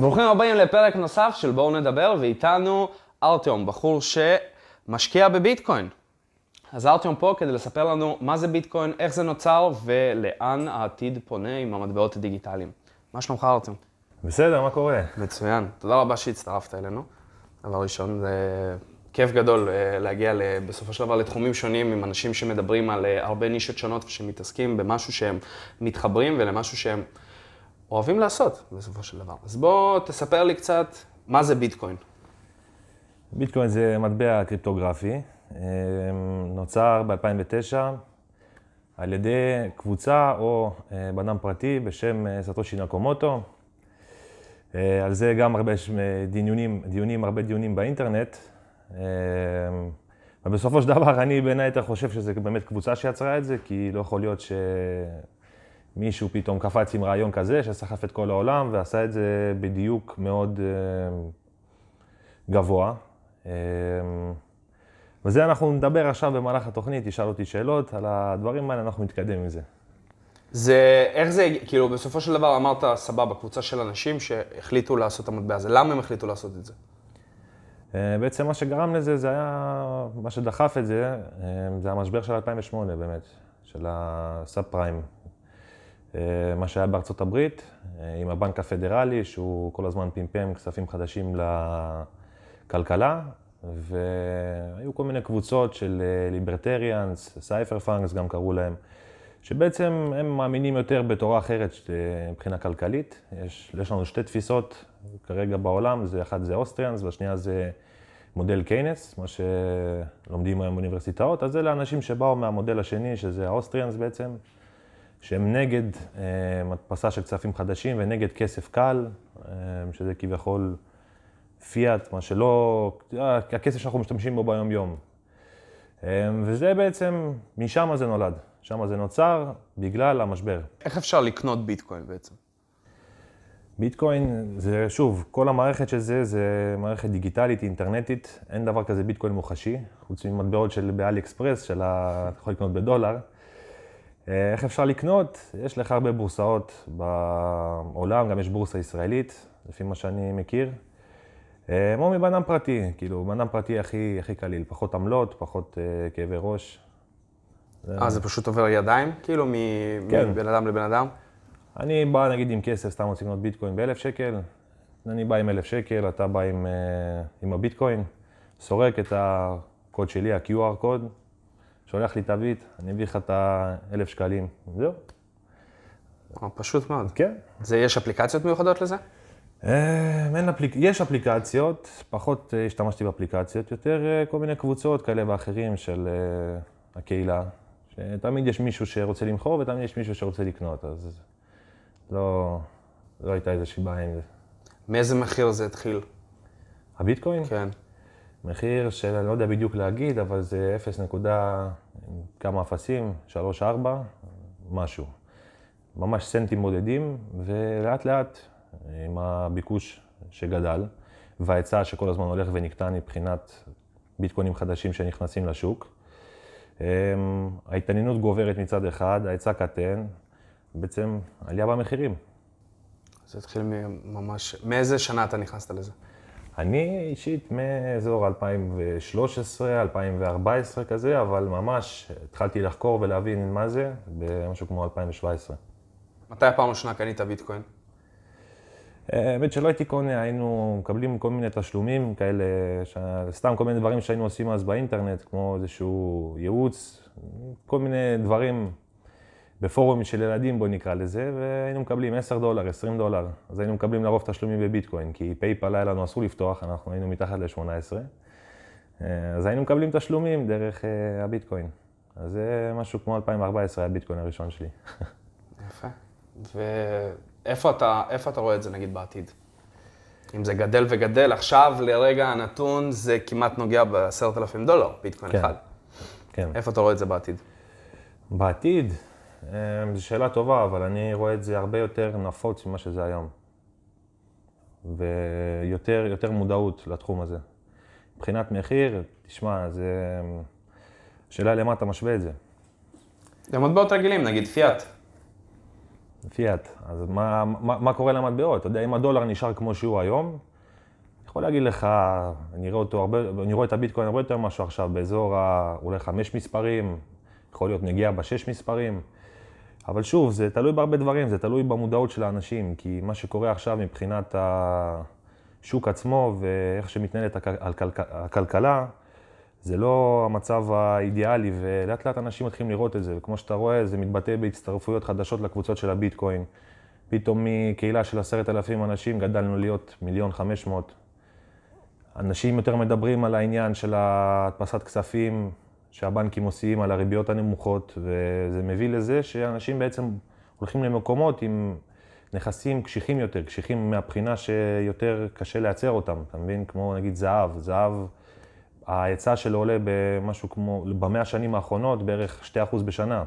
ברוכים הבאים לפרק נוסף של בואו נדבר, ואיתנו ארטיום, בחור שמשקיע בביטקוין. אז ארטיום פה כדי לספר לנו מה זה ביטקוין, איך זה נוצר ולאן העתיד פונה עם המטבעות הדיגיטליים. מה שלומך ארטיום? בסדר, מה קורה? מצוין. תודה רבה שהצטרפת אלינו. דבר ראשון, זה כיף גדול אה, להגיע בסופו של דבר לתחומים שונים עם אנשים שמדברים על אה, הרבה נישות שונות ושמתעסקים במשהו שהם מתחברים ולמשהו שהם אוהבים לעשות בסופו של דבר. אז בוא תספר לי קצת מה זה ביטקוין. ביטקוין זה מטבע קריפטוגרפי, אה, נוצר ב-2009 על ידי קבוצה או בנם פרטי בשם סטושי נקומוטו. על זה גם הרבה דיונים, דיונים, הרבה דיונים באינטרנט. ובסופו של דבר, אני בין היתר חושב שזה באמת קבוצה שיצרה את זה, כי לא יכול להיות שמישהו פתאום קפץ עם רעיון כזה, שסחף את כל העולם ועשה את זה בדיוק מאוד גבוה. וזה אנחנו נדבר עכשיו במהלך התוכנית, תשאל אותי שאלות על הדברים האלה, אנחנו נתקדם עם זה. זה, איך זה, כאילו, בסופו של דבר אמרת, סבבה, קבוצה של אנשים שהחליטו לעשות את המטבע הזה. למה הם החליטו לעשות את זה? אה, בעצם מה שגרם לזה, זה היה, מה שדחף את זה, אה, זה המשבר של 2008 באמת, של הסאב פריים. אה, מה שהיה בארצות הברית, עם הבנק הפדרלי, שהוא כל הזמן פמפם כספים חדשים לכלכלה, והיו כל מיני קבוצות של libertarians, cypherpunks גם קראו להם, שבעצם הם מאמינים יותר בתורה אחרת מבחינה כלכלית. יש, יש לנו שתי תפיסות כרגע בעולם, זה אחד זה Austrians והשנייה זה מודל קיינס, מה שלומדים היום באוניברסיטאות, אז אלה אנשים שבאו מהמודל השני, שזה ה Austrians בעצם, שהם נגד אה, מדפסה של כספים חדשים ונגד כסף קל, אה, שזה כביכול פיאט, מה שלא, אה, הכסף שאנחנו משתמשים בו ביום-יום. אה, וזה בעצם, משם זה נולד, שם זה נוצר בגלל המשבר. איך אפשר לקנות ביטקוין בעצם? ביטקוין זה, שוב, כל המערכת של זה, זה מערכת דיגיטלית, אינטרנטית, אין דבר כזה ביטקוין מוחשי, חוץ ממטבעות של באלי אקספרס, של ה... אתה יכול לקנות בדולר. אה, איך אפשר לקנות? יש לך הרבה בורסאות בעולם, גם יש בורסה ישראלית, לפי מה שאני מכיר. אה, או מבנם פרטי, כאילו, בנם פרטי הכי, הכי קליל, פחות עמלות, פחות uh, כאבי ראש. אה, זה פשוט עובר ידיים, כאילו, כן. מבן אדם לבן אדם? אני בא נגיד עם כסף, סתם רוצה לקנות ביטקוין באלף שקל, אני בא עם אלף שקל, אתה בא עם, uh, עם הביטקוין, סורק את הקוד שלי, ה-QR קוד, שולח לי תווית, אני אביא לך את האלף שקלים, זהו. פשוט מאוד. כן. זה, יש אפליקציות מיוחדות לזה? אה, אין אפליק... יש אפליקציות, פחות אה, השתמשתי באפליקציות, יותר כל מיני קבוצות כאלה ואחרים של הקהילה, שתמיד יש מישהו שרוצה למכור ותמיד יש מישהו שרוצה לקנות, אז לא, לא הייתה איזושהי בעיה עם זה. מאיזה מחיר זה התחיל? הביטקוין? כן. מחיר של, אני לא יודע בדיוק להגיד, אבל זה 0 נקודה, כמה אפסים, 3-4, משהו. ממש סנטים בודדים, ולאט לאט, עם הביקוש שגדל, וההיצע שכל הזמן הולך ונקטן מבחינת ביטקוינים חדשים שנכנסים לשוק, אמ, ההתעניינות גוברת מצד אחד, ההיצע קטן, בעצם עלייה במחירים. זה התחיל ממש, מאיזה שנה אתה נכנסת לזה? אני אישית מאזור 2013, 2014 כזה, אבל ממש התחלתי לחקור ולהבין מה זה במשהו כמו 2017. מתי הפעם הראשונה קנית ביטקוין? האמת שלא הייתי קונה, היינו מקבלים כל מיני תשלומים כאלה, סתם כל מיני דברים שהיינו עושים אז באינטרנט, כמו איזשהו ייעוץ, כל מיני דברים בפורומים של ילדים, בוא נקרא לזה, והיינו מקבלים 10 דולר, 20 דולר. אז היינו מקבלים לרוב תשלומים בביטקוין, כי פייפל היה לנו אסור לפתוח, אנחנו היינו מתחת ל-18. אה, אז היינו מקבלים תשלומים דרך uh, הביטקוין. אז זה משהו כמו 2014 היה הביטקוין הראשון שלי. יפה. ואיפה אתה, אתה רואה את זה נגיד בעתיד? אם זה גדל וגדל, עכשיו לרגע הנתון זה כמעט נוגע ב-10,000 דולר, ביטקוין כן. אחד. כן. איפה אתה רואה את זה בעתיד? בעתיד? אמ, זו שאלה טובה, אבל אני רואה את זה הרבה יותר נפוץ ממה שזה היום. ויותר מודעות לתחום הזה. מבחינת מחיר, תשמע, זה... שאלה למה אתה משווה את זה. זה מטבעות רגילים, נגיד פיאט. פיאט. אז מה, מה, מה קורה למטבעות? אתה יודע, אם הדולר נשאר כמו שהוא היום, אני יכול להגיד לך, אני רואה הרבה, אני רואה את הביטקוין הרבה יותר משהו עכשיו, באזור ה... אולי חמש מספרים, יכול להיות נגיע בשש מספרים. אבל שוב, זה תלוי בהרבה דברים, זה תלוי במודעות של האנשים, כי מה שקורה עכשיו מבחינת השוק עצמו ואיך שמתנהלת הכלכלה, זה לא המצב האידיאלי, ולאט לאט אנשים מתחילים לראות את זה, וכמו שאתה רואה, זה מתבטא בהצטרפויות חדשות לקבוצות של הביטקוין. פתאום מקהילה של עשרת אלפים אנשים גדלנו להיות מיליון חמש מאות. אנשים יותר מדברים על העניין של הדפסת כספים שהבנקים עושים, על הריביות הנמוכות, וזה מביא לזה שאנשים בעצם הולכים למקומות עם נכסים קשיחים יותר, קשיחים מהבחינה שיותר קשה לייצר אותם, אתה מבין? כמו נגיד זהב, זהב... ההיצע שלו עולה במשהו כמו, במאה השנים האחרונות, בערך 2% בשנה,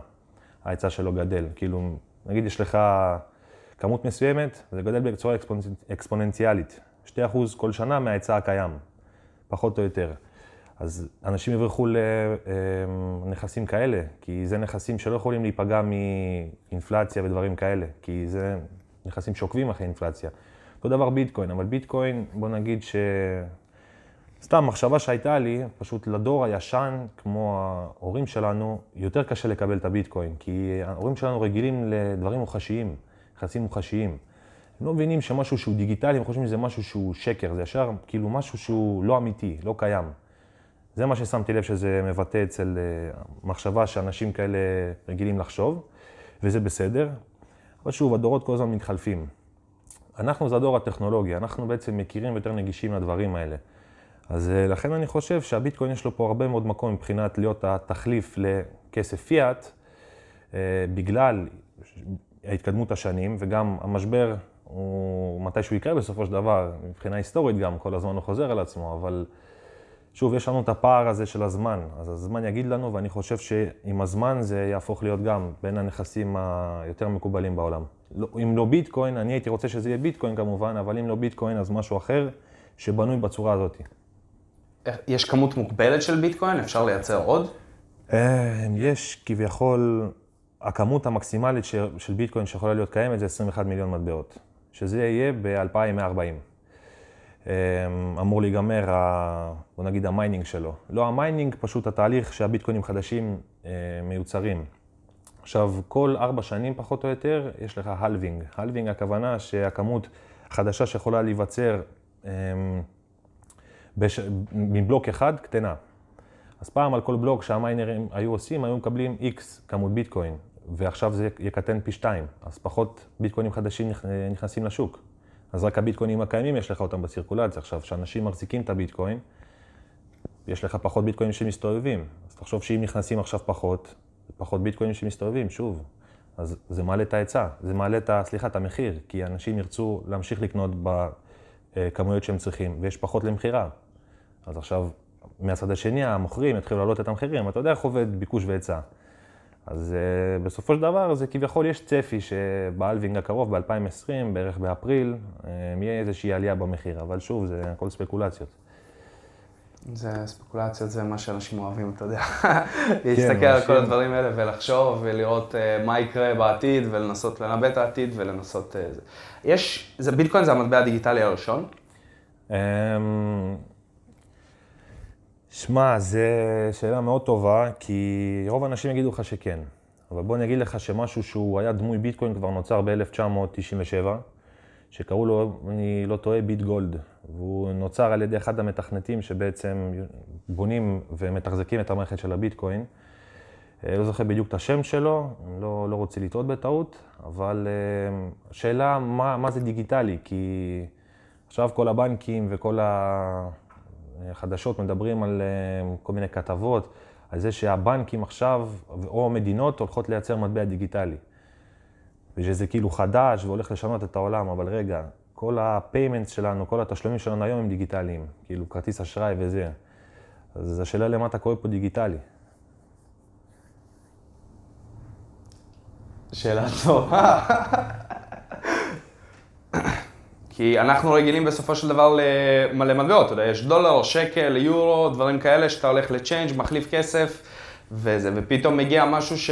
ההיצע שלו גדל. כאילו, נגיד יש לך כמות מסוימת, זה גדל בצורה אקספוננציאלית. 2% כל שנה מההיצע הקיים, פחות או יותר. אז אנשים יברחו לנכסים כאלה, כי זה נכסים שלא יכולים להיפגע מאינפלציה ודברים כאלה, כי זה נכסים שעוקבים אחרי אינפלציה. אותו דבר ביטקוין, אבל ביטקוין, בוא נגיד ש... סתם מחשבה שהייתה לי, פשוט לדור הישן, כמו ההורים שלנו, יותר קשה לקבל את הביטקוין, כי ההורים שלנו רגילים לדברים מוחשיים, יחסים מוחשיים. הם לא מבינים שמשהו שהוא דיגיטלי, הם חושבים שזה משהו שהוא שקר, זה ישר כאילו משהו שהוא לא אמיתי, לא קיים. זה מה ששמתי לב שזה מבטא אצל אה, מחשבה שאנשים כאלה רגילים לחשוב, וזה בסדר. אבל שוב, הדורות כל הזמן מתחלפים. אנחנו זה הדור הטכנולוגי, אנחנו בעצם מכירים ויותר נגישים לדברים האלה. אז אה, לכן אני חושב שהביטקוין יש לו פה הרבה מאוד מקום מבחינת להיות התחליף לכסף פיאט, אה, בגלל התקדמות השנים, וגם המשבר הוא מתישהו יקרה בסופו של דבר, מבחינה היסטורית גם, כל הזמן הוא חוזר על עצמו, אבל שוב, יש לנו את הפער הזה של הזמן, אז הזמן יגיד לנו, ואני חושב שעם הזמן זה יהפוך להיות גם בין הנכסים היותר מקובלים בעולם. לא, אם לא ביטקוין, אני הייתי רוצה שזה יהיה ביטקוין כמובן, אבל אם לא ביטקוין אז משהו אחר שבנוי בצורה הזאת. יש כמות מוגבלת של ביטקוין? אפשר לייצר עוד? אה, יש כביכול, הכמות המקסימלית של ביטקוין שיכולה להיות קיימת זה 21 מיליון מטבעות, שזה יהיה ב-2140. אה, אמור להיגמר, בוא נגיד, ה mining שלו. לא ה mining, פשוט התהליך שהביטקוינים חדשים אה, מיוצרים. עכשיו, כל ארבע שנים פחות או יותר, יש לך halving. halving הכוונה שהכמות החדשה שיכולה להיווצר בש... מבלוק אחד קטנה. אז פעם על כל בלוק שהמיינרים היו עושים, היו מקבלים X כמות ביטקוין, ועכשיו זה יקטן פי שתיים, אז פחות ביטקוינים חדשים נכנסים לשוק. אז רק הביטקוינים הקיימים יש לך אותם בצירקולציה. עכשיו, כשאנשים מחזיקים את הביטקוין, יש לך פחות ביטקוינים שמסתובבים. אז תחשוב שאם נכנסים עכשיו פחות, פחות ביטקוינים שמסתובבים, שוב. אז זה מעלה את ההיצע, זה מעלה את, סליחה, את המחיר, כי אנשים ירצו להמשיך לקנות בכמויות שהם צריכים, ויש פחות למכירה. אז עכשיו, מהצד השני, המוכרים יתחילו להעלות את המחירים, אתה יודע איך עובד ביקוש והיצע. אז uh, בסופו של דבר, זה כביכול יש צפי שבאלווינג הקרוב, ב-2020, בערך באפריל, um, יהיה איזושהי עלייה במחיר, אבל שוב, זה הכל ספקולציות. זה ספקולציות, זה מה שאנשים אוהבים, אתה יודע. להסתכל כן, על כל הדברים האלה ולחשוב ולראות uh, מה יקרה בעתיד ולנסות לנבא את העתיד ולנסות... Uh, זה. יש, זה ביטקוין זה המטבע הדיגיטלי הראשון? Um, שמע, זו שאלה מאוד טובה, כי רוב האנשים יגידו לך שכן. אבל בוא אני אגיד לך שמשהו שהוא היה דמוי ביטקוין כבר נוצר ב-1997, שקראו לו, אני לא טועה, ביט גולד. והוא נוצר על ידי אחד המתכנתים שבעצם בונים ומתחזקים את המערכת של הביטקוין. אה, לא זוכר בדיוק את השם שלו, לא, לא רוצה לטעות בטעות, אבל אה, השאלה מה, מה זה דיגיטלי, כי עכשיו כל הבנקים וכל ה... חדשות מדברים על אה, כל מיני כתבות, על זה שהבנקים עכשיו, או המדינות, הולכות לייצר מטבע דיגיטלי. ושזה כאילו חדש והולך לשנות את העולם, אבל רגע, כל ה-payments שלנו, כל התשלומים שלנו היום הם דיגיטליים, כאילו כרטיס אשראי וזה. אז השאלה למה אתה קורא פה דיגיטלי. שאלה טובה. כי אנחנו רגילים בסופו של דבר למלא מטבעות, אתה יודע, יש דולר, שקל, יורו, דברים כאלה שאתה הולך לצ'יינג', מחליף כסף, וזה, ופתאום מגיע משהו ש,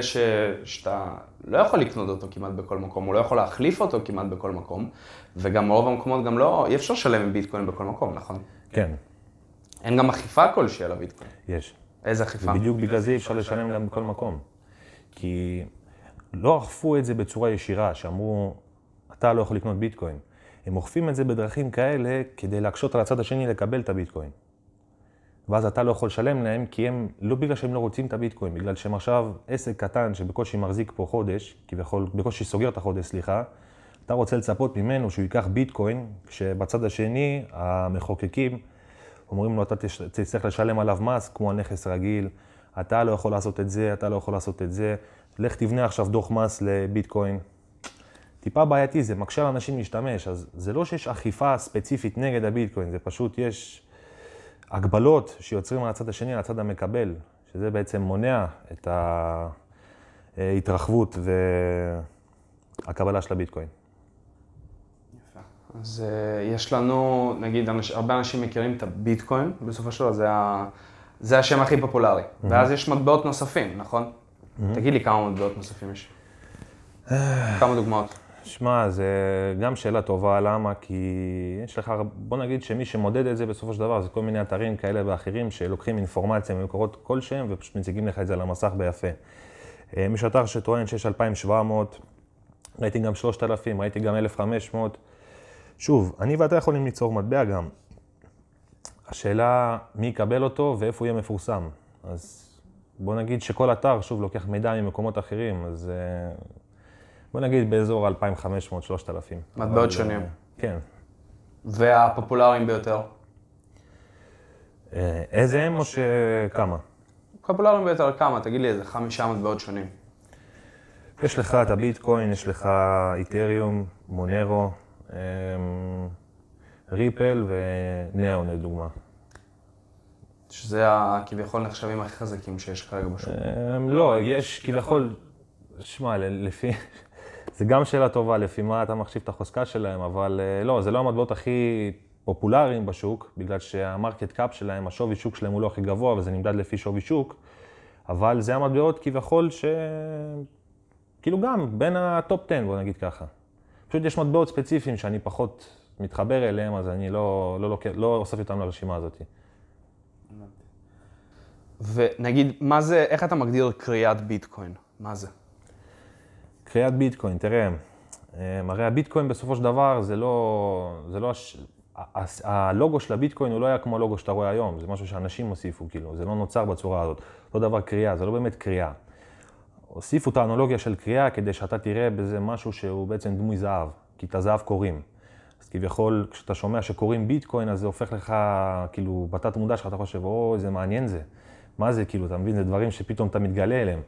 ש, שאתה לא יכול לקנות אותו כמעט בכל מקום, הוא לא יכול להחליף אותו כמעט בכל מקום, וגם רוב המקומות גם לא, אי אפשר לשלם עם ביטקוין בכל מקום, נכון? כן, אין גם אכיפה כלשהי על הביטקוין. יש. איזה אכיפה? ובדיוק בגלל זה אי אפשר לשלם להם בכל מקום. כי לא אכפו את זה בצורה ישירה, שאמרו, אתה לא יכול לקנות ביטקוין. הם אוכפים את זה בדרכים כאלה כדי להקשות על הצד השני לקבל את הביטקוין. ואז אתה לא יכול לשלם להם, כי הם, לא בגלל שהם לא רוצים את הביטקוין, בגלל שהם עכשיו עסק קטן שבקושי מחזיק פה חודש, כביכול, בקושי סוגר את החודש, סליחה, אתה רוצה לצפות ממנו שהוא ייקח ביטקוין, כשבצד השני, המחוקקים אומרים לו, אתה תצטרך לשלם עליו מס כמו על נכס רגיל, אתה לא יכול לעשות את זה, אתה לא יכול לעשות את זה, לך תבנה עכשיו דוח מס לביטקוין. טיפה בעייתי, זה מקשה על אנשים להשתמש, אז זה לא שיש אכיפה ספציפית נגד הביטקוין, זה פשוט יש הגבלות שיוצרים על הצד השני, על הצד המקבל, שזה בעצם מונע את ההתרחבות והקבלה של הביטקוין. אז uh, יש לנו, נגיד, אנש, הרבה אנשים מכירים את הביטקוין, בסופו של דבר זה, ה, זה השם הכי פופולרי. Mm-hmm. ואז יש מטבעות נוספים, נכון? Mm-hmm. תגיד לי כמה מטבעות נוספים יש. כמה דוגמאות. שמע, זה גם שאלה טובה, למה? כי יש לך, בוא נגיד שמי שמודד את זה בסופו של דבר, זה כל מיני אתרים כאלה ואחרים שלוקחים אינפורמציה ממקורות כלשהם ופשוט מציגים לך את זה על המסך ביפה. אה, יש אתר שטוען שיש 2,700, ראיתי גם 3,000, ראיתי גם 1,500. שוב, אני ואתה יכולים ליצור מטבע גם. השאלה מי יקבל אותו ואיפה הוא יהיה מפורסם. אז בוא נגיד שכל אתר, שוב, לוקח מידע ממקומות אחרים, אז אה, בוא נגיד באזור 2,500-3,000. מטבעות אבל, שונים. אה, כן. והפופולריים ביותר. אה, איזה הם או שכמה? פופולריים ביותר כמה? תגיד לי איזה חמישה מטבעות שונים. יש לך את הביטקוין, יש לך אתריום, מונרו, אמ, ריפל וניאון לדוגמה. שזה ה- כביכול נחשבים הכי חזקים שיש כרגע בשוק. אמ, לא, יש כביכול, שמע, לפי, זה גם שאלה טובה, לפי מה אתה מחשיב את החוזקה שלהם, אבל אה, לא, זה לא המטבעות הכי פופולריים בשוק, בגלל שה market cap שלהם, השווי שוק שלהם הוא לא הכי גבוה, וזה נמדד לפי שווי שוק, אבל זה המטבעות כביכול ש... כאילו גם בין ה top 10, בוא נגיד ככה. פשוט יש מטבעות ספציפיים שאני פחות מתחבר אליהם, אז אני לא, לא, לוקח- לא אוסף אותם לרשימה הזאת. ונגיד, מה זה, איך אתה מגדיר כריית ביטקוין? מה זה? כריית ביטקוין, תראה, אמ, הרי הביטקוין בסופו של דבר זה לא, זה לא, הש... הלוגו של הביטקוין הוא לא היה כמו הלוגו שאתה רואה היום, זה משהו שאנשים הוסיפו, כאילו, זה לא נוצר בצורה הזאת. אותו דבר קריאה, זה לא באמת קריאה. הוסיפו את האנלוגיה של קריאה כדי שאתה תראה בזה משהו שהוא בעצם דמוי זהב, כי את הזהב קוראים. אז כביכול, כשאתה שומע שקוראים ביטקוין, אז זה הופך לך, כאילו, בתת מודע שלך אתה חושב, או, איזה מעניין זה. מה זה, כאילו, אתה מבין, זה דברים שפתאום אתה מתגלה אליהם.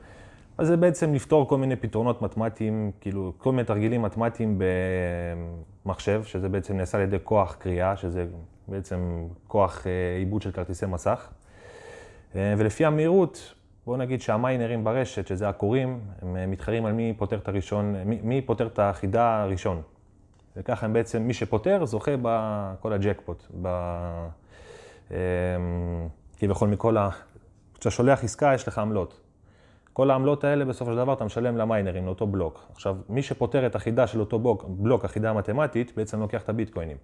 אז זה בעצם לפתור כל מיני פתרונות מתמטיים, כאילו, כל מיני תרגילים מתמטיים במחשב, שזה בעצם נעשה על ידי כוח קריאה, שזה בעצם כוח אה, עיבוד של כרטיסי מסך. אה, ולפי המהירות, בואו נגיד שהמיינרים ברשת, שזה הקוראים, הם אה, מתחרים על מי פותר את הראשון, מי, מי פותר את החידה הראשון. וככה הם בעצם, מי שפותר זוכה בכל הג'קפוט. ב... כביכול מכל ה... כשאתה שולח עסקה, יש לך עמלות. כל העמלות האלה, בסופו של דבר, אתה משלם למיינרים, לאותו בלוק. עכשיו, מי שפותר את החידה של אותו בלוק, בלוק החידה המתמטית, בעצם לוקח את הביטקוינים.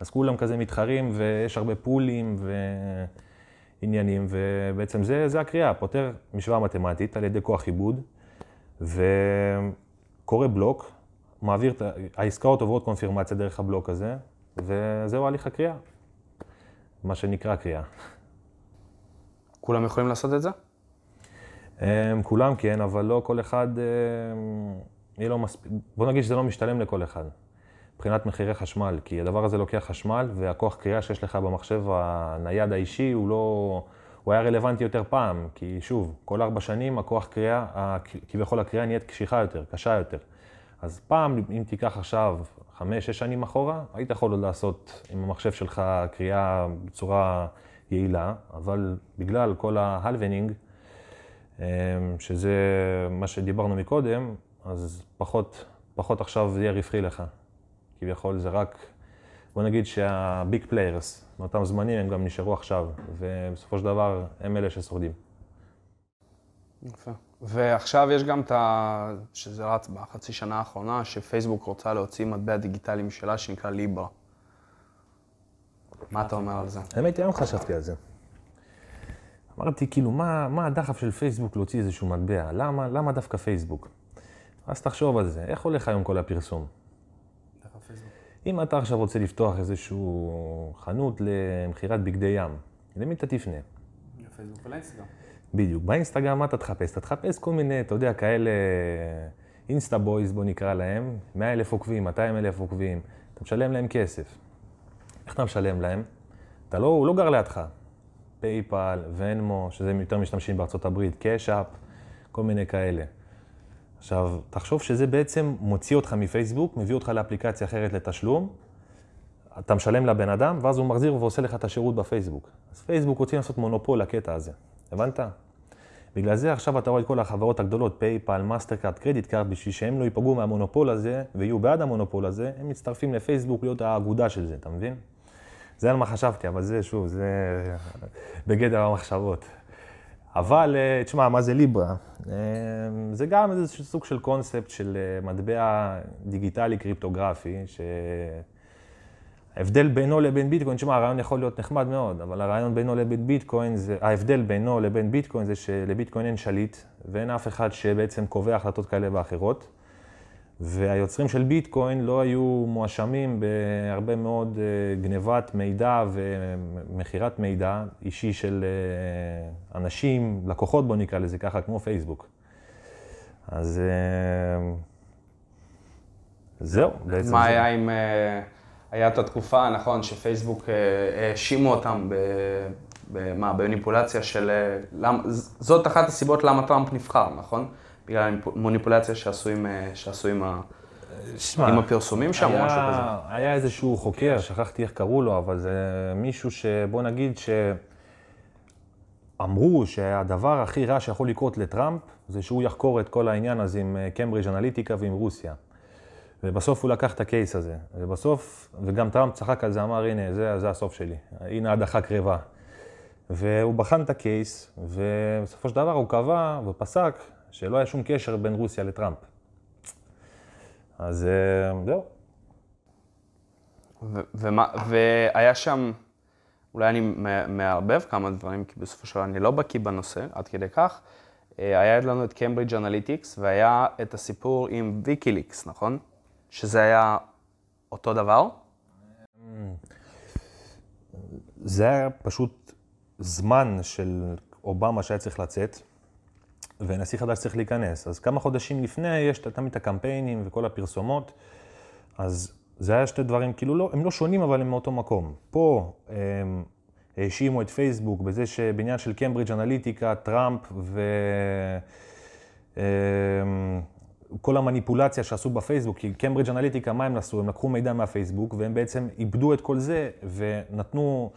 אז כולם כזה מתחרים, ויש הרבה פולים ועניינים, ובעצם זה, זה הקריאה, פותר משוואה מתמטית על ידי כוח עיבוד, וקורא בלוק, מעביר, את העסקאות עוברות קונפירמציה דרך הבלוק הזה, וזהו הליך הקריאה, מה שנקרא קריאה. כולם יכולים לעשות את זה? הם, כולם כן, אבל לא כל אחד, יהיה לו מספיק, בוא נגיד שזה לא משתלם לכל אחד. מבחינת מחירי חשמל, כי הדבר הזה לוקח חשמל, והכוח קריאה שיש לך במחשב הנייד האישי הוא לא, הוא היה רלוונטי יותר פעם, כי שוב, כל ארבע שנים הכוח קריאה, כביכול הקריאה נהיית קשיחה יותר, קשה יותר. אז פעם, אם תיקח עכשיו חמש, שש שנים אחורה, היית יכול עוד לעשות עם המחשב שלך קריאה בצורה יעילה, אבל בגלל כל ההלוונינג, אמ, שזה מה שדיברנו מקודם, אז פחות, פחות עכשיו יהיה רווחי לך. כביכול זה רק, בוא נגיד שה big players, מאותם זמנים הם גם נשארו עכשיו, ובסופו של דבר הם אלה ששורדים. יפה. ועכשיו יש גם את ה... שזה רץ בחצי שנה האחרונה, שפייסבוק רוצה להוציא מטבע דיגיטלי משלה שנקרא ליברה. מה אתה אומר על זה? האמת, היום חשבתי על זה. אמרתי, כאילו, מה, מה הדחף של פייסבוק להוציא איזשהו מטבע? למה, למה דווקא פייסבוק? אז תחשוב על זה, איך הולך היום כל הפרסום? אם אתה עכשיו רוצה לפתוח איזשהו חנות למכירת בגדי ים, למי אתה תפנה? לפייסבוק ולאינסטגרם. בדיוק. באינסטגרם מה אתה תחפש? אתה תחפש כל מיני, אתה יודע, כאלה אינסטה בויז, בוא נקרא להם, 100 אלף עוקבים, 200 אלף עוקבים, אתה משלם להם כסף. איך אתה משלם להם? אתה לא, הוא לא גר לידך. פייפל, Venmo, שזה יותר משתמשים בארצות הברית, Cash App, כל מיני כאלה. עכשיו, תחשוב שזה בעצם מוציא אותך מפייסבוק, מביא אותך לאפליקציה אחרת לתשלום, אתה משלם לבן אדם, ואז הוא מחזיר ועושה לך את השירות בפייסבוק. אז פייסבוק רוצים לעשות מונופול לקטע הזה, הבנת? בגלל זה עכשיו אתה רואה את כל החברות הגדולות, פייפל, מאסטרקארד, credit card, בשביל שהם לא ייפגעו מהמונופול הזה ויהיו בעד המונופול הזה, הם מצטרפים לפייסבוק להיות האגודה של זה, אתה מבין? זה על מה חשבתי, אבל זה, שוב, זה בגדר המחשבות. אבל, אה, תשמע, מה זה ליברה? אה, זה גם איזה סוג של קונספט של אה, מטבע דיגיטלי קריפטוגרפי, שההבדל בינו לבין ביטקוין, תשמע, הרעיון יכול להיות נחמד מאוד, אבל הרעיון בינו לבין ביטקוין, זה, ההבדל בינו לבין ביטקוין זה שלביטקוין אין שליט, ואין אף אחד שבעצם קובע החלטות כאלה ואחרות. והיוצרים של ביטקוין לא היו מואשמים בהרבה מאוד אה, גנבת מידע ומכירת מידע אישי של אה, אנשים, לקוחות בוא נקרא לזה ככה, כמו פייסבוק. אז אה, זהו, בעצם. מה היה אם... היה את התקופה, נכון, שפייסבוק האשימו אותם במה, במניפולציה של... זאת אחת הסיבות למה טראמפ נבחר, נכון? בגלל המוניפולציה שעשו עם, אה, שעשו עם, ה... שמה, עם הפרסומים שם או משהו כזה. היה איזשהו חוקר, שכחתי איך קראו לו, אבל זה מישהו שבוא נגיד שאמרו שהדבר הכי רע שיכול לקרות לטראמפ, זה שהוא יחקור את כל העניין הזה עם קיימברידג' אנליטיקה ועם רוסיה. ובסוף הוא לקח את ה case הזה. ובסוף, וגם טראמפ צחק על זה, אמר, הנה, זה, זה הסוף שלי. הנה הדחה קרבה. והוא בחן את ה case, ובסופו של דבר הוא קבע ופסק שלא היה שום קשר בין רוסיה לטראמפ. אז אה, זהו. והיה שם, אולי אני מערבב כמה דברים, כי בסופו של דבר אני לא בקיא בנושא, עד כדי כך. אה, היה לנו את קיימברידג' אנליטיקס, והיה את הסיפור עם ויקיליקס, נכון? שזה היה אותו דבר? זה היה פשוט זמן של אובמה שהיה צריך לצאת. ונשיא חדש צריך להיכנס. אז כמה חודשים לפני יש תמיד את הקמפיינים וכל הפרסומות, אז זה היה שתי דברים, כאילו לא, הם לא שונים, אבל הם מאותו מקום. פה הם האשימו את פייסבוק בזה שבעניין של קיימברידג' אנליטיקה, טראמפ ו... כל המניפולציה שעשו בפייסבוק, כי קיימברידג' אנליטיקה, מה הם עשו? הם לקחו מידע מהפייסבוק, והם בעצם איבדו את כל זה, ונתנו,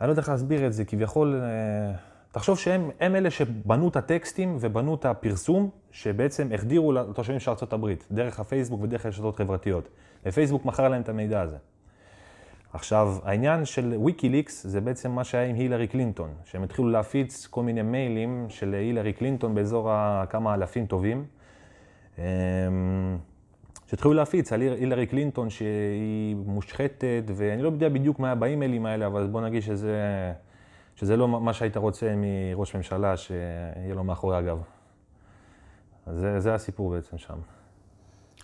אני לא יודע איך להסביר את זה, כביכול... תחשוב שהם אלה שבנו את הטקסטים ובנו את הפרסום, שבעצם החדירו לתושבים של ארה"ב, דרך הפייסבוק ודרך הרשתות חברתיות. ופייסבוק מכר להם את המידע הזה. עכשיו, העניין של ויקיליקס זה בעצם מה שהיה עם הילרי קלינטון, שהם התחילו להפיץ כל מיני מיילים של הילרי קלינטון באזור כמה אלפים טובים. אמ, שהתחילו להפיץ על הילרי קלינטון שהיא מושחתת, ואני לא יודע בדיוק מה היה באימיילים האלה, אבל בוא נגיד שזה... שזה לא מה שהיית רוצה מראש ממשלה, שיהיה לו מאחורי הגב. זה, זה הסיפור בעצם שם.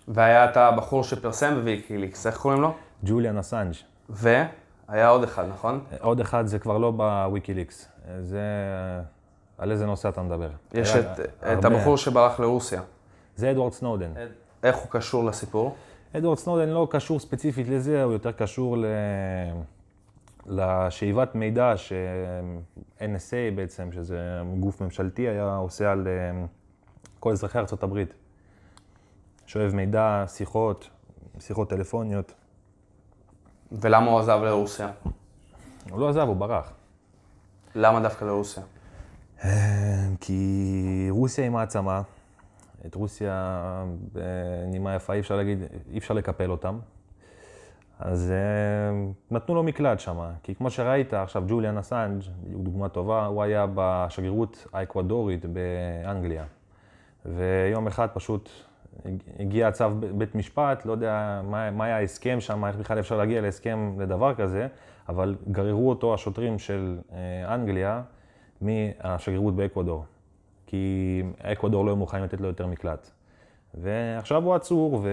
והיה את הבחור שפרסם בוויקיליקס, איך קוראים לו? ג'וליאן אסנג'. והיה עוד אחד, נכון? עוד אחד זה כבר לא בוויקיליקס. זה... על איזה נושא אתה מדבר? יש את, הרבה... את הבחור שברח לרוסיה. זה אדוארד סנודן. איך הוא קשור לסיפור? אדוארד סנודן לא קשור ספציפית לזה, הוא יותר קשור ל... לשאיבת מידע ש-NSA בעצם, שזה גוף ממשלתי, היה עושה על אה, כל אזרחי ארה"ב. שואב מידע, שיחות, שיחות טלפוניות. ולמה הוא עזב לרוסיה? הוא לא עזב, הוא ברח. למה דווקא לרוסיה? אה, כי רוסיה היא מעצמה. את רוסיה, בנימה יפה, אי אפשר להגיד, אי אפשר לקפל אותם. אז uh, נתנו לו מקלט שם, כי כמו שראית, עכשיו ג'וליאן אסנג', דוגמה טובה, הוא היה בשגרירות האקוודורית באנגליה. ויום אחד פשוט הגיע צו בית משפט, לא יודע מה, מה היה ההסכם שם, איך בכלל אפשר להגיע להסכם לדבר כזה, אבל גררו אותו השוטרים של אה, אנגליה מהשגרירות באקוודור, כי אקוודור לא היו מוכנים לתת לו יותר מקלט. ועכשיו הוא עצור, ו...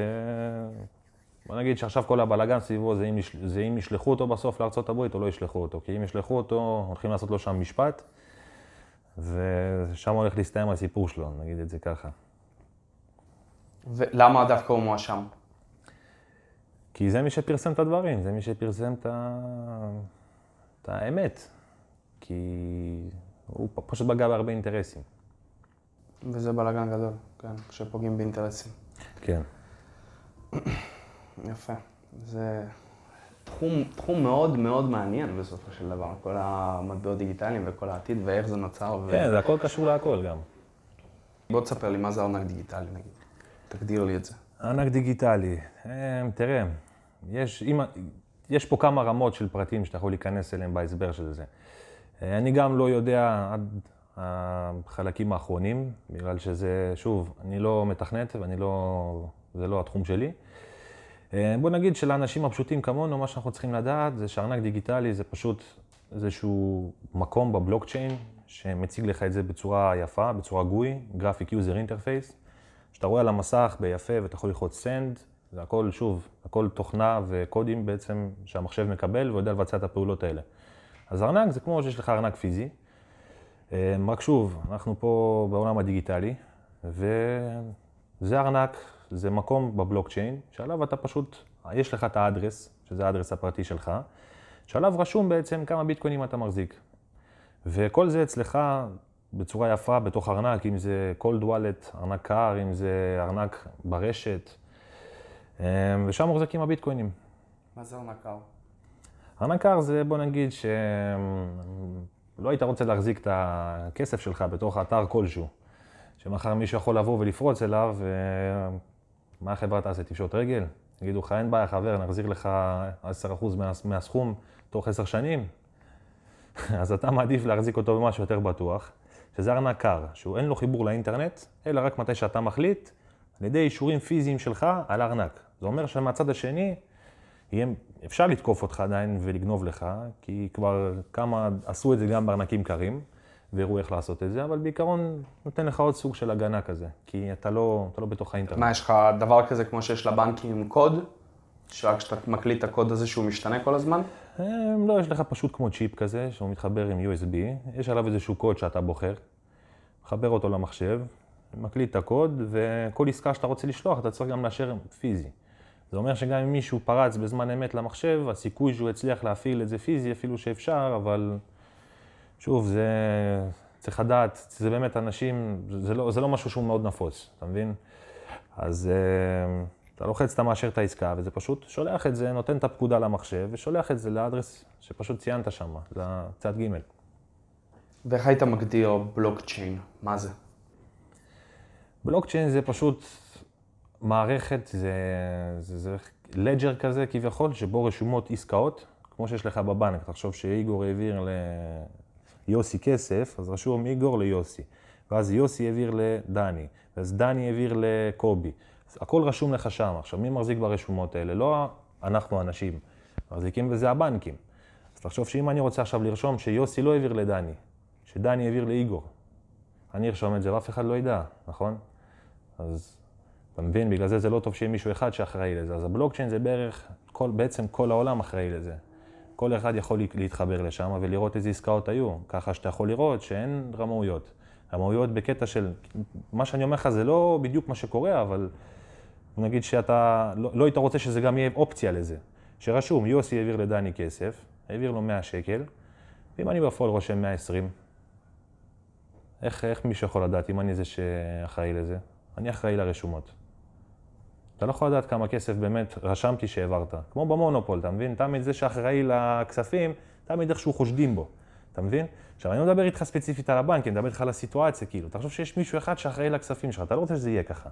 בוא נגיד שעכשיו כל הבלאגן סביבו זה אם, זה אם ישלחו אותו בסוף לארה"ב או לא ישלחו אותו. כי אם ישלחו אותו, הולכים לעשות לו שם משפט, ושם הולך להסתיים הסיפור שלו, נגיד את זה ככה. ולמה דווקא הוא מואשם? כי זה מי שפרסם את הדברים, זה מי שפרסם את, ה... את האמת. כי הוא פשוט פגע בהרבה אינטרסים. וזה בלאגן גדול, כן, כשפוגעים באינטרסים. כן. יפה. זה תחום, תחום מאוד מאוד מעניין בסופו של דבר, כל המטבעות דיגיטליים וכל העתיד ואיך זה נוצר. ו... כן, זה הכל קשור להכל גם. בוא תספר לי מה זה ארנק דיגיטלי נגיד. תגדיר לי את זה. ארנק דיגיטלי, אה, תראה, יש, אם, יש פה כמה רמות של פרטים שאתה יכול להיכנס אליהם בהסבר של זה. אה, אני גם לא יודע עד החלקים האחרונים, בגלל שזה, שוב, אני לא מתכנת ואני לא, זה לא התחום שלי. אה, בוא נגיד שלאנשים הפשוטים כמונו, מה שאנחנו צריכים לדעת זה שארנק דיגיטלי זה פשוט איזשהו מקום בבלוקצ'יין שמציג לך את זה בצורה יפה, בצורה GUI, graphic user interface, שאתה רואה על המסך ביפה ואתה יכול ללחוץ send, זה הכל, שוב, הכל תוכנה וקודים בעצם שהמחשב מקבל ויודע לבצע את הפעולות האלה. אז ארנק זה כמו שיש לך ארנק פיזי, אה, רק שוב, אנחנו פה בעולם הדיגיטלי, וזה ארנק זה מקום בבלוקצ'יין, שעליו אתה פשוט, יש לך את האדרס, שזה האדרס הפרטי שלך, שעליו רשום בעצם כמה ביטקוינים אתה מחזיק. וכל זה אצלך בצורה יפה בתוך ארנק, אם זה cold wallet, ארנק קר, אם זה ארנק ברשת, אמ, ושם מוחזקים הביטקוינים. מה זה ארנק קר? ארנק קר זה, בוא נגיד שלא היית רוצה להחזיק את הכסף שלך בתוך אתר כלשהו, שמחר מישהו יכול לבוא ולפרוץ אליו, מה החברה תעשה? תפשוט רגל? יגידו לך, אין בעיה, חבר, נחזיר לך 10% מה, מהסכום תוך 10 שנים. אז אתה מעדיף להחזיק אותו במשהו יותר בטוח, שזה ארנק קר, שהוא אין לו חיבור לאינטרנט, אלא רק מתי שאתה מחליט, על ידי אישורים פיזיים שלך על הארנק. זה אומר שמהצד השני, יהיה, אפשר לתקוף אותך עדיין ולגנוב לך, כי כבר כמה עשו את זה גם בארנקים קרים. והראו איך לעשות את זה, אבל בעיקרון נותן לך עוד סוג של הגנה כזה, כי אתה לא, אתה לא בתוך האינטרנט. מה, יש לך דבר כזה כמו שיש לבנקים קוד? שרק כשאתה מקליט את הקוד הזה שהוא משתנה כל הזמן? לא, יש לך פשוט כמו צ'יפ כזה, שהוא מתחבר עם USB, יש עליו איזשהו קוד שאתה בוחר, מחבר אותו למחשב, מקליט את הקוד, וכל עסקה שאתה רוצה לשלוח, אתה צריך גם לאשר פיזי. זה אומר שגם אם מישהו פרץ בזמן אמת למחשב, הסיכוי שהוא יצליח להפעיל את זה פיזי, אפילו שאפשר, אבל שוב, זה צריך לדעת, זה באמת אנשים, זה לא, זה לא משהו שהוא מאוד נפוץ, אתה מבין? אז אה, אתה לוחץ, אתה מאשר את העסקה, וזה פשוט שולח את זה, נותן את הפקודה למחשב, ושולח את זה לאדרס שפשוט ציינת שם, לצד ג'. ואיך היית מגדיר בלוקצ'יין? מה זה? בלוקצ'יין זה פשוט מערכת, זה, זה, זה לג'ר כזה כביכול, שבו רשומות עסקאות, כמו שיש לך בבנק. תחשוב שאיגור העביר יוסי כסף, אז רשום איגור ליוסי. ואז יוסי העביר לדני, ואז דני העביר לקובי. הכל רשום לך שם. עכשיו, מי מחזיק ברשומות האלה? לא אנחנו אנשים, מחזיקים בזה הבנקים. אז תחשוב שאם אני רוצה עכשיו לרשום שיוסי לא העביר לדני, שדני העביר לאיגור, אני ארשום את זה ואף אחד לא ידע, נכון? אז אתה מבין, בגלל זה זה לא טוב שיהיה מישהו אחד שאחראי לזה. אז הבלוקצ'יין זה בערך, כל, בעצם כל העולם אחראי לזה. כל אחד יכול להתחבר לשם ולראות איזה עסקאות היו, ככה שאתה יכול לראות שאין רמאויות. רמאויות בקטע של, מה שאני אומר לך זה לא בדיוק מה שקורה, אבל נגיד שאתה, לא, לא היית רוצה שזה גם יהיה אופציה לזה. שרשום, יוסי העביר לדני כסף, העביר לו 100 שקל, ואם אני בפועל רושם 120, איך, איך מישהו יכול לדעת אם אני זה שאחראי לזה? אני אחראי לרשומות. אתה לא יכול לדעת כמה כסף באמת רשמתי שהעברת. כמו במונופול, אתה מבין? תמיד זה שאחראי לכספים, תמיד איכשהו חושדים בו. אתה מבין? עכשיו, אני לא מדבר איתך ספציפית על הבנק, אני מדבר איתך על הסיטואציה, כאילו. תחשוב שיש מישהו אחד שאחראי לכספים שלך, אתה לא רוצה שזה יהיה ככה.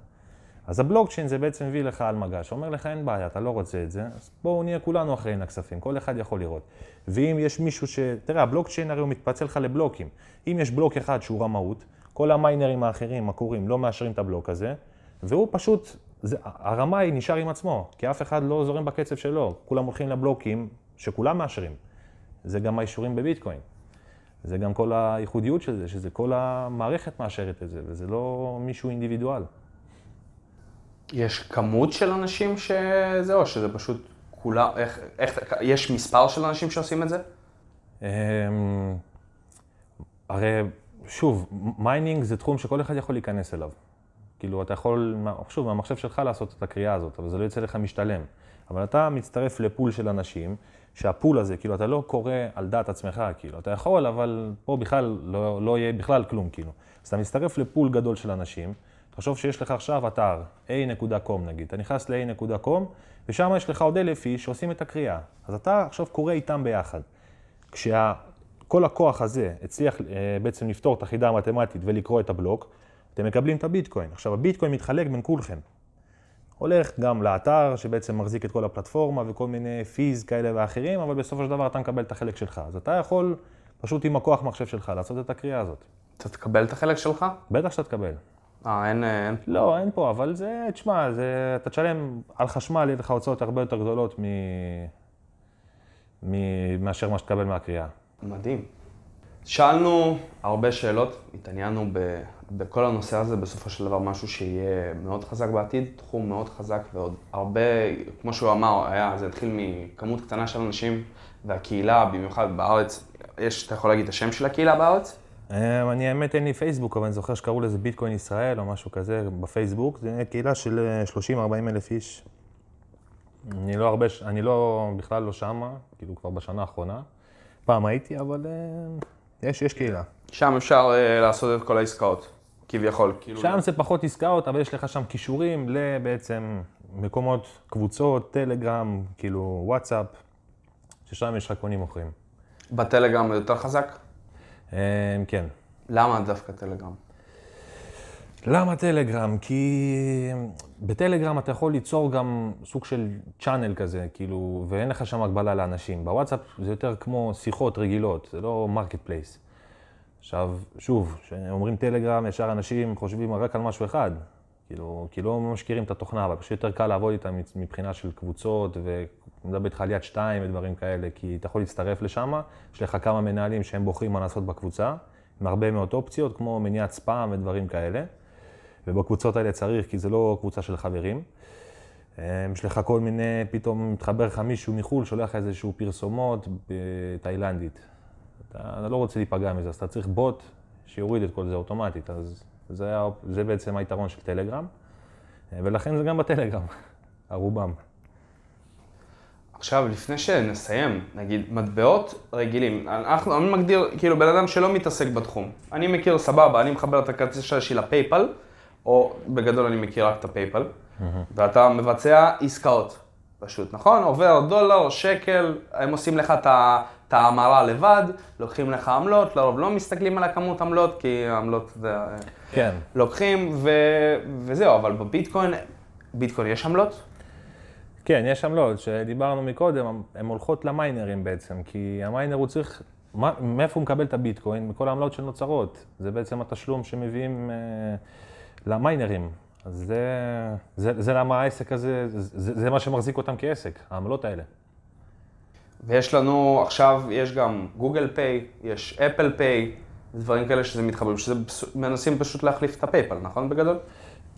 אז הבלוקצ'יין זה בעצם מביא לך על מגש, אומר לך אין בעיה, אתה לא רוצה את זה, אז בואו נהיה כולנו אחראים לכספים, כל אחד יכול לראות. ואם יש מישהו ש... תראה, הבלוקצ'יין הרי הוא מתפצל לך לבלוקים. אם יש בלוק אחד שהוא רמאות, כל המיינרים האחרים, הקוראים, לא מאשרים את הבלוק הזה, והוא פשוט, זה, הרמאי נשאר עם עצמו, כי אף אחד לא זורם בקצב שלו, כולם הולכים לבלוקים שכולם מאשרים. זה גם האישורים בביטקוין. זה גם כל הייחודיות של זה, שזה כל המערכת מאשרת את זה, וזה לא מישהו אינדיבידואל. יש כמות של אנשים שזה, או שזה פשוט כולה, איך, איך, יש מספר של אנשים שעושים את זה? אמ, הרי, שוב, mining זה תחום שכל אחד יכול להיכנס אליו. כאילו, אתה יכול, שוב, מהמחשב שלך לעשות את הכרייה הזאת, אבל זה לא יצא לך משתלם. אבל אתה מצטרף ל pool של אנשים, שה pool הזה, כאילו, אתה לא כורה על דעת עצמך, כאילו, אתה יכול, אבל פה בכלל לא, לא יהיה בכלל כלום, כאילו. אז אתה מצטרף ל pool גדול של אנשים, תחשוב שיש לך עכשיו אתר, a.com נגיד, אתה נכנס ל-a.com, ושם יש לך עוד אלף איש שעושים את הקריאה. אז אתה עכשיו קורא איתם ביחד. כשכל הכוח הזה הצליח אה, בעצם לפתור את החידה המתמטית ולקרוא את הבלוק, אתם מקבלים את הביטקוין. עכשיו, הביטקוין מתחלק בין כולכם. הולך גם לאתר שבעצם מחזיק את כל הפלטפורמה וכל מיני פיז כאלה ואחרים, אבל בסופו של דבר אתה מקבל את החלק שלך. אז אתה יכול פשוט עם הכוח מחשב שלך לעשות את הקריאה הזאת. אתה תקבל את החלק שלך? בטח שאתה תקבל. אה, אין, אין. לא, אין פה, אבל זה, תשמע, זה, אתה תשלם על חשמל, יהיה לך הוצאות הרבה יותר גדולות מ... מ... מאשר מה שתקבל מהקריאה. מדהים. שאלנו הרבה שאלות, התעניינו ב, בכל הנושא הזה, בסופו של דבר משהו שיהיה מאוד חזק בעתיד, תחום מאוד חזק ועוד הרבה, כמו שהוא אמר, היה, זה התחיל מכמות קטנה של אנשים והקהילה, במיוחד בארץ, יש, אתה יכול להגיד את השם של הקהילה בארץ? אמ, אני האמת אין לי פייסבוק, אבל אני זוכר שקראו לזה ביטקוין ישראל או משהו כזה בפייסבוק. זה קהילה של 30-40 אה, אלף איש. אני לא הרבה, אני לא, בכלל לא שמה, כאילו כבר בשנה האחרונה. פעם הייתי, אבל אה, יש, יש קהילה. שם אפשר uh, לעשות את כל העסקאות, כביכול. כאילו שם זה פחות עסקאות, אבל יש לך שם כישורים לבעצם מקומות, קבוצות, טלגרם, כאילו וואטסאפ, ששם יש לך קונים מוכרים. בטלגרם יותר חזק? אמ, כן. למה דווקא טלגרם? למה טלגרם? כי בטלגרם אתה יכול ליצור גם סוג של channel כזה, כאילו, ואין לך שם הגבלה לאנשים. בוואטסאפ זה יותר כמו שיחות רגילות, זה לא marketplace. עכשיו, שוב, כשאומרים טלגרם, ישר אנשים חושבים רק על משהו אחד. כאילו, כי לא מכירים את התוכנה, אבל פשוט יותר קל לעבוד איתם מבחינה של קבוצות, ומדבר איתך על יד שתיים ודברים כאלה, כי אתה יכול להצטרף לשם, יש לך כמה מנהלים שהם בוחרים מה לעשות בקבוצה, עם הרבה מאוד אופציות, כמו מניעת ספאם ודברים כאלה. ובקבוצות האלה צריך, כי זה לא קבוצה של חברים. יש לך כל מיני, פתאום מתחבר לך מישהו מחו"ל, שולח לך איזשהו פרסומות בתאילנדית. אתה לא רוצה להיפגע מזה, אז אתה צריך בוט שיוריד את כל זה אוטומטית. אז זה, היה, זה בעצם היתרון של טלגרם, ולכן זה גם בטלגרם, הרובם. עכשיו, לפני שנסיים, נגיד, מטבעות רגילים. אנחנו, אני מגדיר, כאילו, בן אדם שלא מתעסק בתחום. אני מכיר, סבבה, אני מחבר את הכרטיס שלי לפייפל, או בגדול אני מכיר רק את הפייפל. ואתה מבצע עסקאות, פשוט, נכון? עובר דולר, שקל, הם עושים לך את ההמרה לבד, לוקחים לך עמלות, לרוב לא מסתכלים על הכמות עמלות, כי העמלות זה... כן. לוקחים ו... וזהו, אבל בביטקוין, ביטקוין יש עמלות? כן, יש עמלות, שדיברנו מקודם, הן הולכות למיינרים בעצם, כי המיינר הוא צריך, מאיפה הוא מקבל את הביטקוין? מכל העמלות שנוצרות. זה בעצם התשלום שמביאים אה, למיינרים. זה, זה, זה למה העסק הזה, זה, זה מה שמחזיק אותם כעסק, העמלות האלה. ויש לנו, עכשיו יש גם גוגל פיי, יש אפל פיי, דברים כאלה שזה מתחברים, שזה מנסים פשוט להחליף את הפייפל, נכון בגדול?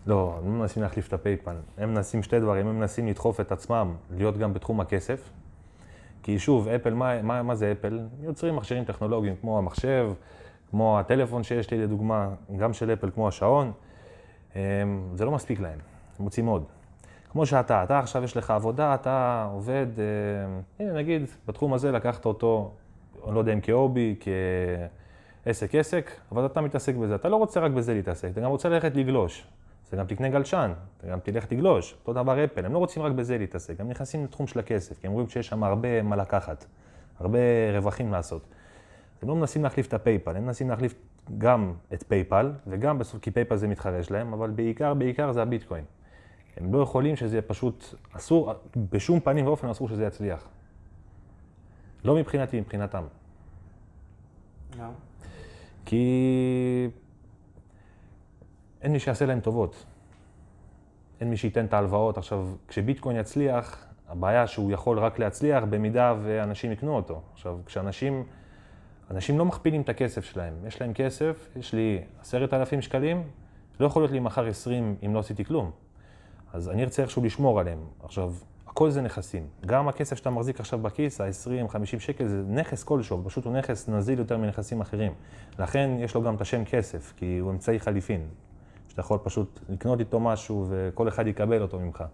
לא, הם לא מנסים להחליף את הפייפל. הם מנסים שתי דברים, הם מנסים לדחוף את עצמם להיות גם בתחום הכסף. כי שוב, אפל, מה, מה, מה זה אפל? יוצרים מכשירים טכנולוגיים כמו המחשב, כמו הטלפון שיש לי לדוגמה, גם של אפל כמו השעון. זה לא מספיק להם, הם רוצים עוד. כמו שאתה, אתה עכשיו יש לך עבודה, אתה עובד, אה, הנה נגיד, בתחום הזה לקחת אותו, אני לא יודע אם כ hobby, כעסק עסק, אבל אתה מתעסק בזה. אתה לא רוצה רק בזה להתעסק, אתה גם רוצה ללכת לגלוש. אז גם תקנה גלשן, אתה גם תלך תגלוש. אותו דבר אפל, הם לא רוצים רק בזה להתעסק, הם נכנסים לתחום של הכסף, כי הם רואים שיש שם הרבה מה לקחת, הרבה רווחים לעשות. הם לא מנסים להחליף את הפייפל, הם מנסים להחליף גם את פייפל, וגם בסוף, כי פייפל זה מתחרה שלהם, אבל בעיקר, בעיקר זה הביטקוין. הם לא יכולים שזה פשוט, אסור, בשום פנים ואופן אסור שזה יצליח. לא מבחינתי, מבחינתם. כי אין מי שיעשה להם טובות. אין מי שייתן את ההלוואות. עכשיו, כשביטקוין יצליח, הבעיה שהוא יכול רק להצליח במידה ואנשים יקנו אותו. עכשיו, כשאנשים, אנשים לא מכפילים את הכסף שלהם. יש להם כסף, יש לי עשרת אלפים שקלים, לא יכול להיות לי מחר עשרים אם לא עשיתי כלום. אז אני ארצה איכשהו לשמור עליהם. עכשיו, הכל זה נכסים. גם הכסף שאתה מחזיק עכשיו בכיס, ה-20, 50 שקל, זה נכס כלשהו, פשוט הוא נכס נזיל יותר מנכסים אחרים. לכן יש לו גם את השם כסף, כי הוא אמצעי חליפין. שאתה יכול פשוט לקנות איתו משהו וכל אחד יקבל אותו ממך.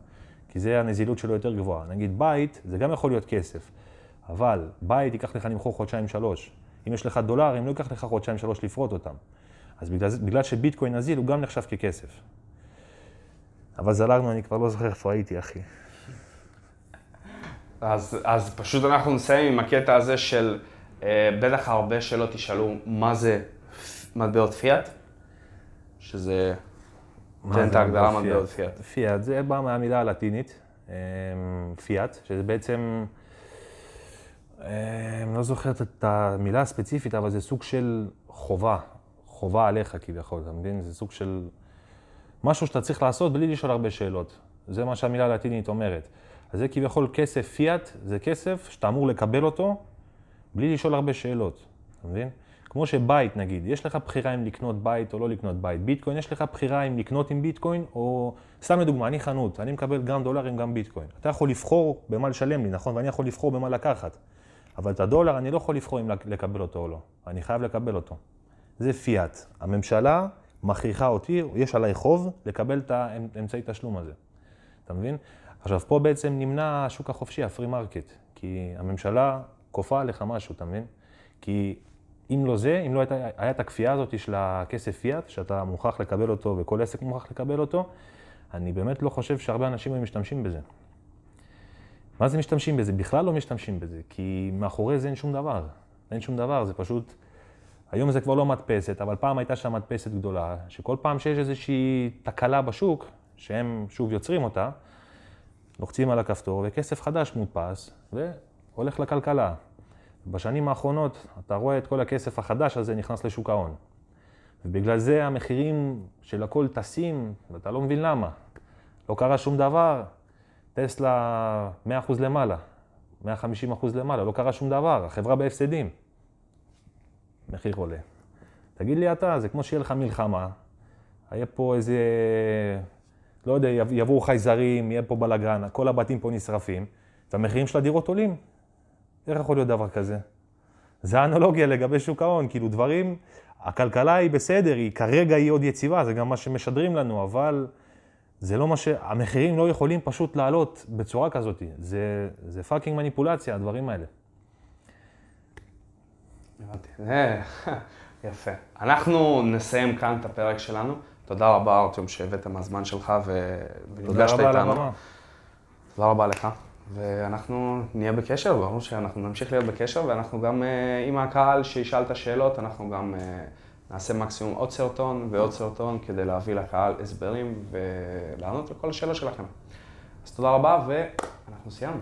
כי זה הנזילות שלו יותר גבוהה. נגיד בית, זה גם יכול להיות כסף, אבל בית ייקח לך למכור חודשיים-שלוש. אם יש לך דולרים, לא ייקח לך חודשיים-שלוש לפרוט אותם. אז בגלל, בגלל שביטקוין נזיל, הוא גם נחשב ככסף. אבל זלגנו, אני כבר לא זוכר איפה הייתי, אחי. אז, אז פשוט אנחנו נסיים עם הקטע הזה של, אה, בטח הרבה שאלות תשאלו, מה זה מטבעות פיאט? שזה, תן את ההגדרה מטבעות פיאט. פיאט, זה בא מהמילה הלטינית, אה, פיאט, שזה בעצם, אני לא זוכר את המילה הספציפית, אבל זה סוג של חובה, חובה עליך כביכול, אתה מבין? זה סוג של משהו שאתה צריך לעשות בלי לשאול הרבה שאלות. זה מה שהמילה הלטינית אומרת. אז זה כביכול כסף פיאט, זה כסף שאתה אמור לקבל אותו בלי לשאול הרבה שאלות, אתה מבין? כמו שבית נגיד, יש לך בחירה אם לקנות בית או לא לקנות בית. ביטקוין, יש לך בחירה אם לקנות עם ביטקוין או... סתם לדוגמה, אני חנות, אני מקבל גם דולרים, גם ביטקוין. אתה יכול לבחור במה לשלם לי, נכון? ואני יכול לבחור במה לקחת. אבל את הדולר אני לא יכול לבחור אם לקבל אותו או לא. אני חייב לקבל אותו. זה פיאט. הממשלה מכריחה אותי, יש עליי חוב, לקבל את האמצעי תשלום הזה. אתה מבין? עכשיו, פה בעצם נמנע השוק החופשי, ה free market, כי הממשלה כופה עליך משהו, אתה מבין? כי אם לא זה, אם לא הייתה, היה את הכפייה הזאת של הכסף פיאט, שאתה מוכרח לקבל אותו וכל עסק מוכרח לקבל אותו, אני באמת לא חושב שהרבה אנשים היו משתמשים בזה. מה זה משתמשים בזה? בכלל לא משתמשים בזה, כי מאחורי זה אין שום דבר. אין שום דבר, זה פשוט... היום זה כבר לא מדפסת, אבל פעם הייתה שם מדפסת גדולה, שכל פעם שיש איזושהי תקלה בשוק, שהם שוב יוצרים אותה, לוחצים על הכפתור וכסף חדש מודפס והולך לכלכלה. בשנים האחרונות אתה רואה את כל הכסף החדש הזה נכנס לשוק ההון. ובגלל זה המחירים של הכל טסים, ואתה לא מבין למה. לא קרה שום דבר, טסלה 100% למעלה, 150% למעלה, לא קרה שום דבר, החברה בהפסדים. מחיר עולה. תגיד לי אתה, זה כמו שיהיה לך מלחמה, היה פה איזה לא יודע, יבואו חייזרים, יהיה פה בלאגן, כל הבתים פה נשרפים, והמחירים של הדירות עולים. איך יכול להיות דבר כזה? זה האנלוגיה לגבי שוק ההון, כאילו דברים, הכלכלה היא בסדר, היא כרגע היא עוד יציבה, זה גם מה שמשדרים לנו, אבל זה לא מה ש... המחירים לא יכולים פשוט לעלות בצורה כזאת. זה, זה פאקינג מניפולציה, הדברים האלה. הבנתי. יפה. אנחנו נסיים כאן את הפרק שלנו. תודה רבה, ארטיום, שהבאת מהזמן שלך ונפגשת איתנו. תודה רבה על הבמה. תודה רבה לך. ואנחנו נהיה בקשר, ברור שאנחנו נמשיך להיות בקשר, ואנחנו גם אה, עם הקהל שישאל את השאלות, אנחנו גם אה, נעשה מקסימום עוד סרטון ועוד סרטון כדי להביא לקהל הסברים ולענות לכל השאלות שלכם. אז תודה רבה, ואנחנו סיימנו.